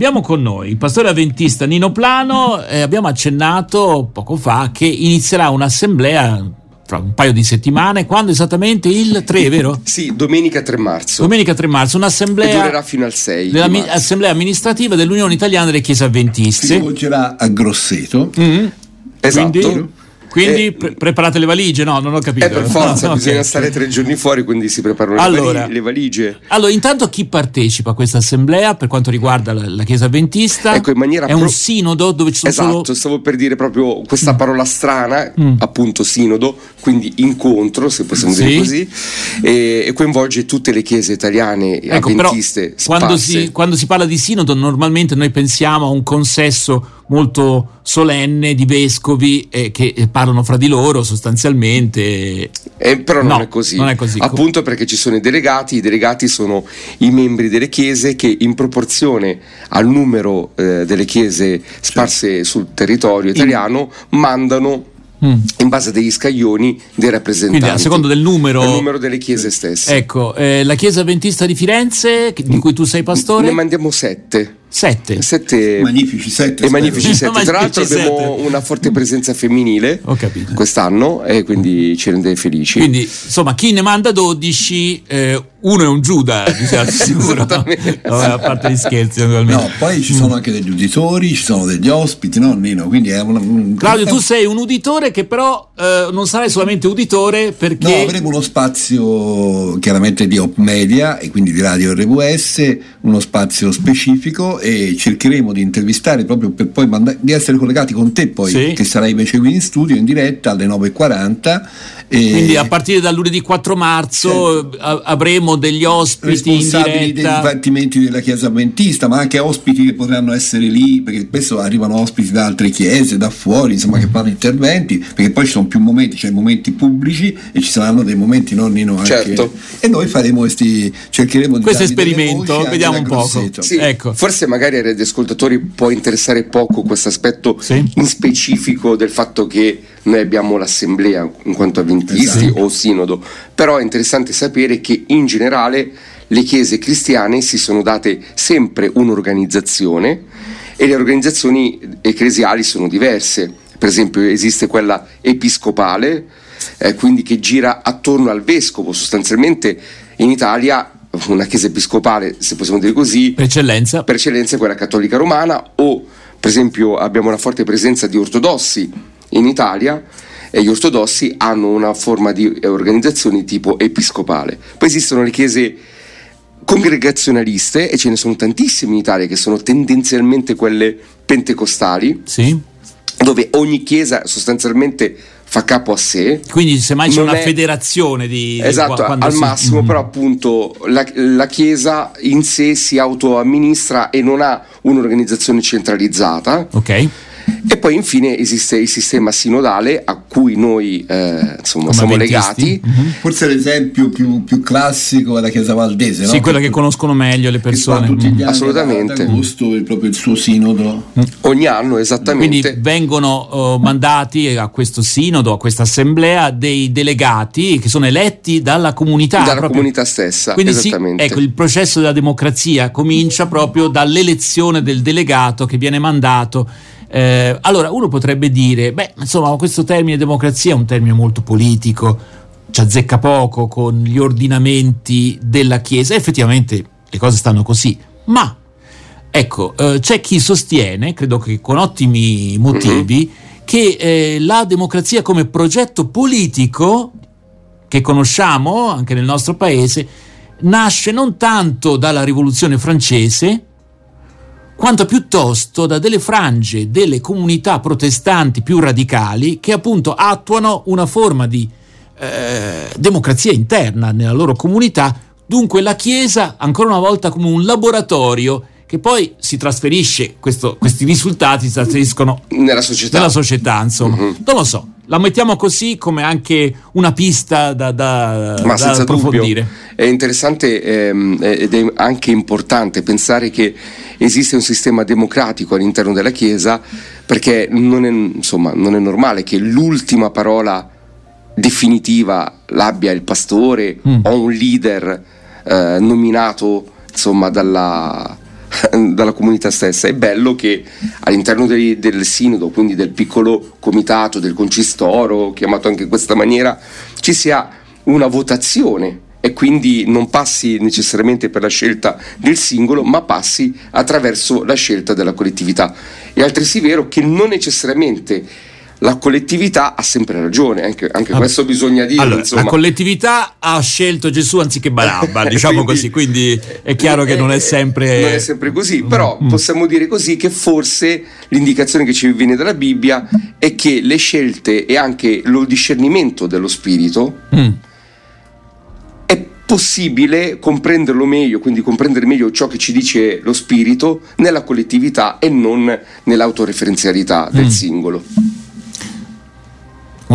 abbiamo con noi il pastore avventista Nino Plano e abbiamo accennato poco fa che inizierà un'assemblea fra un paio di settimane, quando esattamente il 3, vero? Sì, domenica 3 marzo. Domenica 3 marzo, un'assemblea... E durerà fino al 6 Assemblea amministrativa dell'Unione Italiana delle Chiese Avventiste. Si svolgerà a Grosseto. Mm-hmm. Esatto. Quindi, quindi eh, pre- preparate le valigie? No, non ho capito. Eh, per forza, no, bisogna okay. stare tre giorni fuori, quindi si preparano allora, le, valigie. Allora, intanto chi partecipa a questa assemblea per quanto riguarda la, la Chiesa Adventista? Ecco, in maniera è pro- un sinodo dove ci sono esatto, solo... stavo per dire proprio questa mm. parola strana, mm. appunto sinodo, quindi incontro, se possiamo sì. dire così, e, e, coinvolge tutte le chiese italiane ecco, avventiste. Quando si, quando si parla di sinodo, normalmente noi pensiamo a un consesso molto solenne di vescovi eh, che parlano fra di loro sostanzialmente. Eh, però non, no, è così. non, è così. Appunto perché ci sono i delegati, i delegati sono i membri delle chiese che in proporzione al numero eh, delle chiese sparse sul territorio italiano mandano Mm. in base degli scaglioni dei rappresentanti. Quindi a secondo del numero, del numero delle chiese stesse. Ecco, eh, la chiesa avventista di Firenze, di cui tu sei pastore? Ne mandiamo sette. Sette. sette magnifici sette. E magnifici sette. Tra l'altro abbiamo una forte presenza femminile quest'anno e quindi ci rende felici. Quindi insomma chi ne manda 12, eh, uno è un Giuda, diciamo, sicuro. a parte gli scherzi No, poi ci sono anche degli uditori, ci sono degli ospiti, no Nino? Quindi è una, un... Claudio, tu sei un uditore che però eh, non sarai solamente uditore perché... No, avremo uno spazio chiaramente di Op Media e quindi di Radio RWS, uno spazio specifico e cercheremo di intervistare proprio per poi manda- di essere collegati con te poi sì. che sarai invece qui in studio in diretta alle 9.40 e Quindi a partire dal lunedì 4 marzo certo. avremo degli ospiti in diretta. dei dipartimenti della Chiesa Adventista, ma anche ospiti che potranno essere lì, perché spesso arrivano ospiti da altre chiese, da fuori, insomma, che fanno interventi, perché poi ci sono più momenti, cioè momenti pubblici e ci saranno dei momenti non anche. Certo. E noi faremo questi, cercheremo di questo esperimento, vediamo un po'. Sì, ecco. Forse magari ai radioascoltatori può interessare poco questo aspetto sì. in specifico del fatto che noi abbiamo l'assemblea in quanto avventisti esatto. o sinodo, però è interessante sapere che in generale le chiese cristiane si sono date sempre un'organizzazione e le organizzazioni ecclesiali sono diverse. Per esempio esiste quella episcopale, eh, quindi che gira attorno al vescovo, sostanzialmente in Italia una chiesa episcopale, se possiamo dire così, per eccellenza, per eccellenza è quella cattolica romana o per esempio abbiamo una forte presenza di ortodossi in Italia e gli ortodossi hanno una forma di organizzazione tipo episcopale. Poi esistono le chiese congregazionaliste e ce ne sono tantissime in Italia che sono tendenzialmente quelle pentecostali. Sì. Dove ogni chiesa sostanzialmente fa capo a sé. Quindi semmai c'è una è... federazione di... Esatto, al si... massimo, mm. però appunto la, la, Chiesa in sé si autoamministra e non ha un'organizzazione centralizzata. Ok e poi infine esiste il sistema sinodale a cui noi eh, insomma, siamo legati. Mm-hmm. Forse l'esempio più, più, classico è la Chiesa Valdese, sì, no? quella che conoscono meglio le persone. Tutti gli anni Assolutamente. Agosto è proprio il suo sinodo. Mm. Ogni anno, esattamente. Quindi vengono uh, mandati a questo sinodo, a questa assemblea, dei delegati che sono eletti dalla comunità. Dalla proprio. comunità stessa. Quindi sì, ecco, il processo della democrazia comincia proprio dall'elezione del delegato che viene mandato eh, allora uno potrebbe dire, beh, insomma, questo termine democrazia è un termine molto politico, ci azzecca poco con gli ordinamenti della Chiesa. Effettivamente le cose stanno così, ma ecco, eh, c'è chi sostiene, credo che con ottimi motivi, uh-huh. che eh, la democrazia come progetto politico che conosciamo anche nel nostro paese nasce non tanto dalla rivoluzione francese, quanto piuttosto da delle frange delle comunità protestanti più radicali che appunto attuano una forma di eh, democrazia interna nella loro comunità, dunque la Chiesa ancora una volta come un laboratorio che poi si trasferisce, questo, questi risultati si trasferiscono nella società, nella società insomma. Uh-huh. Non lo so, la mettiamo così come anche una pista da, da, Ma da approfondire. Dubbio. È interessante ehm, ed è anche importante pensare che esiste un sistema democratico all'interno della Chiesa perché non è, insomma, non è normale che l'ultima parola definitiva l'abbia il pastore mm. o un leader eh, nominato insomma, dalla, dalla comunità stessa. È bello che all'interno dei, del sinodo, quindi del piccolo comitato, del concistoro, chiamato anche in questa maniera, ci sia una votazione e quindi non passi necessariamente per la scelta del singolo, ma passi attraverso la scelta della collettività. È altresì vero che non necessariamente la collettività ha sempre ragione, anche, anche questo bisogna dire. Allora, la collettività ha scelto Gesù anziché Barabba, diciamo quindi, così, quindi è chiaro che non è sempre... Non è sempre così, però mm. possiamo dire così che forse l'indicazione che ci viene dalla Bibbia è che le scelte e anche lo discernimento dello spirito... Mm è possibile comprenderlo meglio, quindi comprendere meglio ciò che ci dice lo spirito nella collettività e non nell'autoreferenzialità del mm. singolo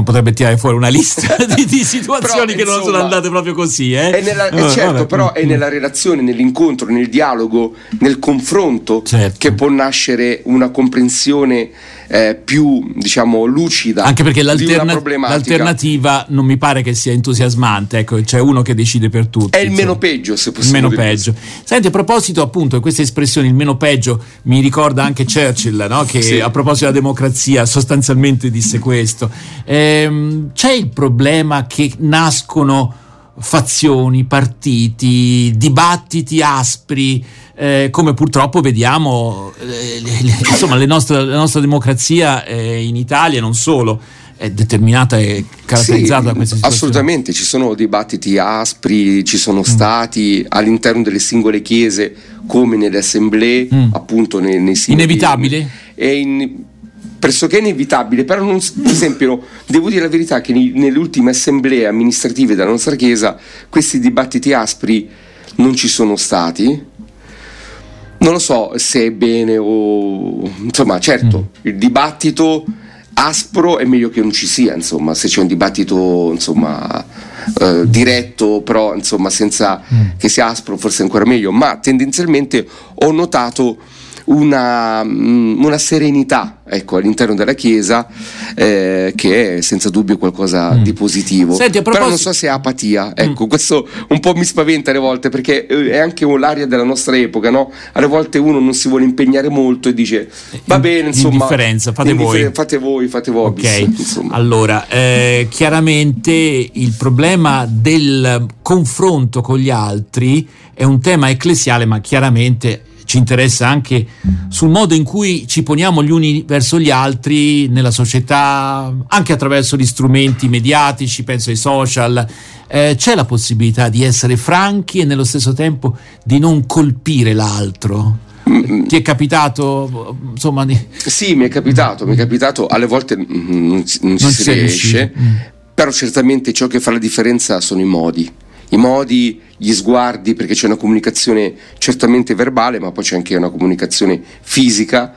uno potrebbe tirare fuori una lista di, di situazioni però, che insomma, non sono andate proprio così. Eh? Nella, eh, certo, vabbè. però è nella relazione, nell'incontro, nel dialogo, nel confronto certo. che può nascere una comprensione eh, più diciamo lucida anche perché l'alterna- l'alternativa non mi pare che sia entusiasmante ecco c'è uno che decide per tutti è il meno peggio se possiamo meno peggio. Senti a proposito appunto di queste espressioni il meno peggio mi ricorda anche Churchill no? che sì. a proposito della democrazia sostanzialmente disse questo. Ehm, c'è il problema che nascono fazioni, partiti, dibattiti aspri, eh, come purtroppo vediamo, eh, le, le, insomma, nostre, la nostra democrazia eh, in Italia e non solo è determinata e caratterizzata sì, da questa situazione. Assolutamente, ci sono dibattiti aspri, ci sono mm. stati all'interno delle singole chiese come nelle assemblee, mm. appunto nei, nei singoli... Inevitabile? In, pressoché inevitabile, però non, per esempio devo dire la verità che nelle ultime assemblee amministrative della nostra Chiesa questi dibattiti aspri non ci sono stati. Non lo so se è bene o... insomma certo, mm. il dibattito aspro è meglio che non ci sia, insomma, se c'è un dibattito insomma, eh, diretto, però insomma senza mm. che sia aspro forse è ancora meglio, ma tendenzialmente ho notato una, mm, una serenità ecco, all'interno della Chiesa eh, che è senza dubbio qualcosa mm. di positivo. Senti, proposito... Però non so se è apatia, ecco, mm. questo un po' mi spaventa alle volte perché eh, è anche l'aria della nostra epoca, no? Alle volte uno non si vuole impegnare molto e dice va bene, insomma, indifferenza, fate voi. Fate voi, fate voi. Ok, allora, eh, chiaramente il problema del confronto con gli altri è un tema ecclesiale, ma chiaramente ci interessa anche sul modo in cui ci poniamo gli uni verso gli altri nella società, anche attraverso gli strumenti mediatici, penso ai social. Eh, c'è la possibilità di essere franchi e nello stesso tempo di non colpire l'altro. Ti è capitato? Insomma, di... Sì, mi è capitato, mi è capitato, alle volte non, non, non ci si riesce, mm. però certamente ciò che fa la differenza sono i modi i modi, gli sguardi, perché c'è una comunicazione certamente verbale, ma poi c'è anche una comunicazione fisica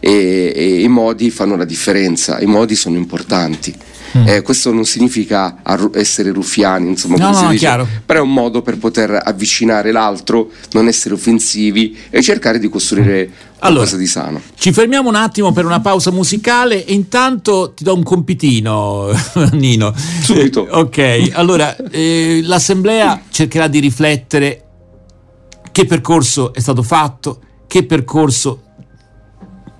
e, e i modi fanno la differenza, i modi sono importanti. Mm. Eh, questo non significa essere ruffiani, insomma, no, no, dice, però è un modo per poter avvicinare l'altro, non essere offensivi e cercare di costruire allora, qualcosa di sano. Ci fermiamo un attimo per una pausa musicale e intanto ti do un compitino, Nino. Subito. Eh, ok, allora eh, l'assemblea cercherà di riflettere che percorso è stato fatto, che percorso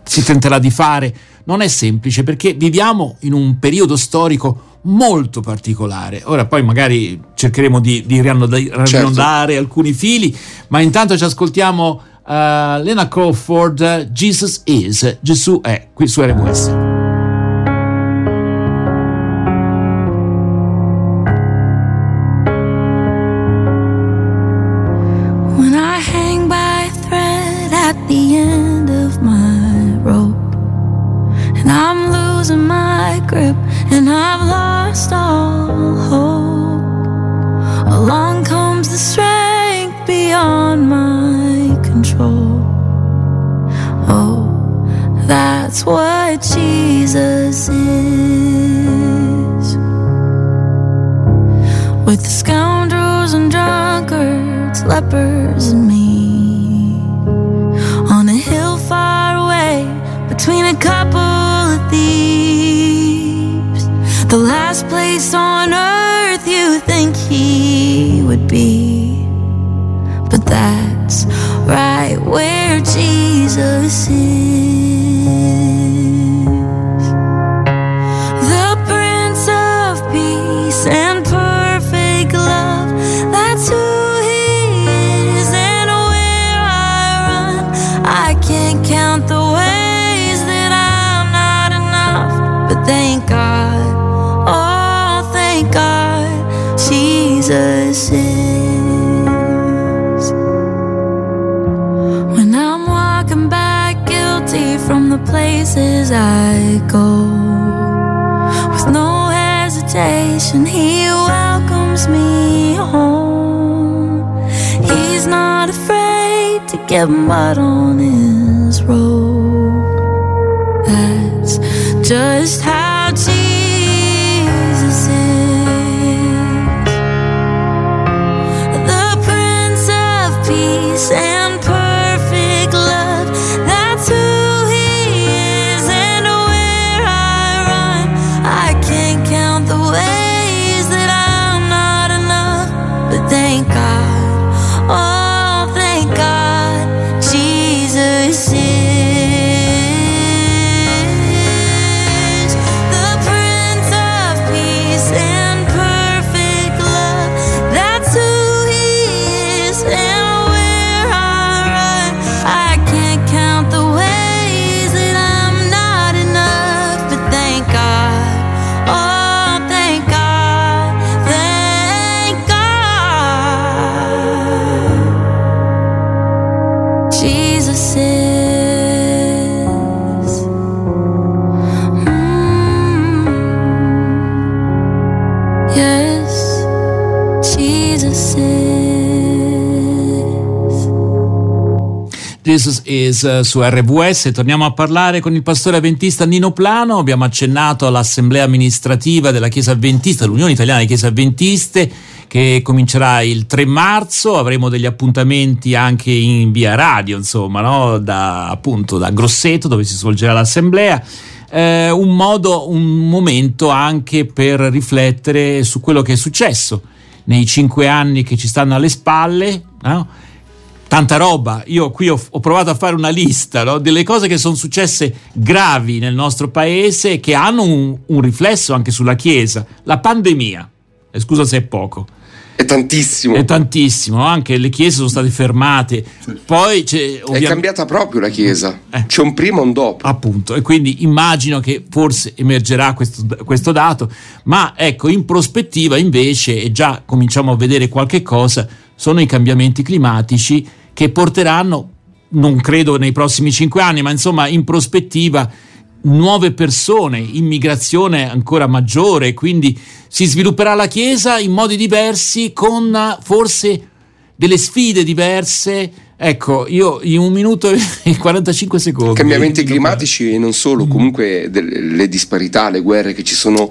si tenterà di fare non è semplice perché viviamo in un periodo storico molto particolare. Ora poi magari cercheremo di, di riannodare certo. alcuni fili, ma intanto ci ascoltiamo uh, Lena Crawford, Jesus is, Gesù è, qui su RWS. grip, and I've lost all hope. Along comes the strength beyond my control. Oh, that's what Jesus is. With the scoundrels and drunkards, lepers and me. Would be. But that's right where Jesus is the Prince of Peace and perfect love. That's who He is, and where I run, I can't count the ways that I'm not enough. But thank God, places I go, with no hesitation, He welcomes me home. He's not afraid to get mud on His robe. That's just how Jesus is. Mm. Jesus is eh, su RWS. Torniamo a parlare con il pastore avventista Nino Plano. Abbiamo accennato all'assemblea amministrativa della Chiesa Avventista, l'Unione Italiana di Chiese Avventiste, che comincerà il 3 marzo. Avremo degli appuntamenti anche in via radio, insomma, no? da, appunto da Grosseto, dove si svolgerà l'assemblea. Eh, un modo, un momento anche per riflettere su quello che è successo nei cinque anni che ci stanno alle spalle. No? Tanta roba. Io qui ho, ho, provato a fare una lista no? delle cose che sono successe gravi nel nostro paese e che hanno un, un, riflesso anche sulla Chiesa. La pandemia, eh, scusa se è poco. È tantissimo. È tantissimo, anche le chiese sono state fermate. Poi c'è, ovviamente... È cambiata proprio la chiesa. Eh. C'è un prima e un dopo. Appunto, e quindi immagino che forse emergerà questo, questo dato, ma ecco, in prospettiva invece, e già cominciamo a vedere qualche cosa, sono i cambiamenti climatici che porteranno, non credo nei prossimi cinque anni, ma insomma in prospettiva, nuove persone, immigrazione ancora maggiore, quindi si svilupperà la Chiesa in modi diversi, con forse delle sfide diverse. Ecco, io in un minuto e 45 secondi. Cambiamenti climatici e non solo, mm. comunque le disparità, le guerre che ci sono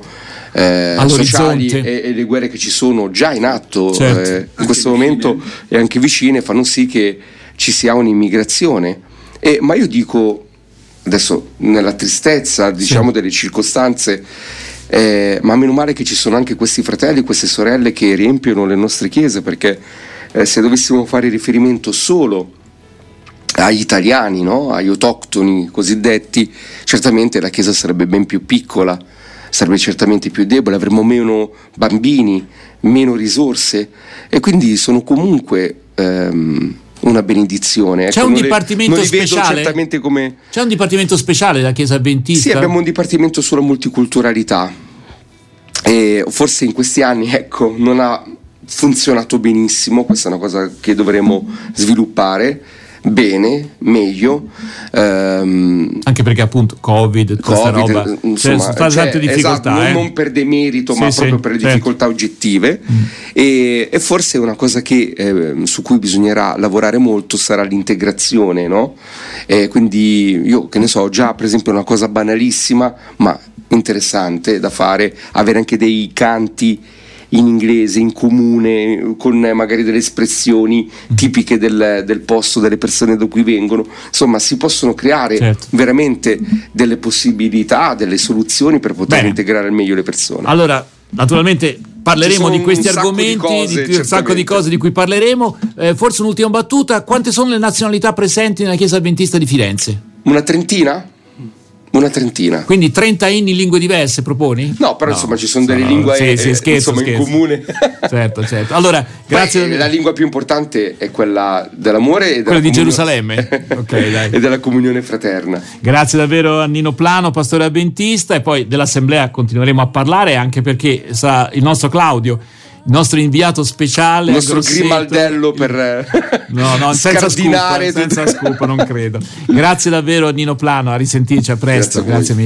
eh, sociali e, e, le guerre che ci sono già in atto certo. eh, in questo momento vicine. e anche vicine fanno sì che ci sia un'immigrazione. E, ma io dico adesso nella tristezza diciamo sì. delle circostanze eh, ma meno male che ci sono anche questi fratelli queste sorelle che riempiono le nostre chiese perché eh, se dovessimo fare riferimento solo agli italiani, no? agli autoctoni cosiddetti, certamente la chiesa sarebbe ben più piccola sarebbe certamente più debole, avremmo meno bambini, meno risorse e quindi sono comunque ehm, una benedizione. C'è ecco, un dipartimento le, speciale? Come... C'è un dipartimento speciale della Chiesa Adventista? Sì, abbiamo un dipartimento sulla multiculturalità e forse in questi anni ecco, non ha funzionato benissimo, questa è una cosa che dovremmo sviluppare bene, meglio. Ehm, Anche perché appunto Covid, questa COVID, roba, insomma, cioè, sono tante cioè, difficoltà. Esatto, eh? non per demerito, sì, ma sì, proprio per certo. difficoltà oggettive. Mm. E, e, forse una cosa che, eh, su cui bisognerà lavorare molto sarà l'integrazione, no? E quindi io che ne so, già per esempio una cosa banalissima, ma interessante da fare, avere anche dei canti in inglese, in comune, con magari delle espressioni tipiche del, del, posto, delle persone da cui vengono. Insomma, si possono creare certo. veramente delle possibilità, delle soluzioni per poter Bene. integrare al meglio le persone. Allora, naturalmente parleremo di questi argomenti, di, cose, di un sacco di cose di cui parleremo. Eh, forse un'ultima battuta, quante sono le nazionalità presenti nella Chiesa Adventista di Firenze? Una trentina? Una trentina. Quindi 30 inni in lingue diverse proponi? No, però no, insomma ci sono delle lingue sì, sì, scherzo, insomma, scherzo. in comune. certo, certo. Allora, grazie. Beh, la lingua più importante è quella dell'amore e quella di Gerusalemme okay, e della comunione fraterna. Grazie davvero a Nino Plano, pastore avventista, e poi dell'assemblea continueremo a parlare anche perché sa il nostro Claudio nostro inviato speciale. Il nostro grimaldello per no, no, senza scoop, senza scoop, non credo. Grazie davvero a Nino Plano, a risentirci, a presto, grazie, grazie mille.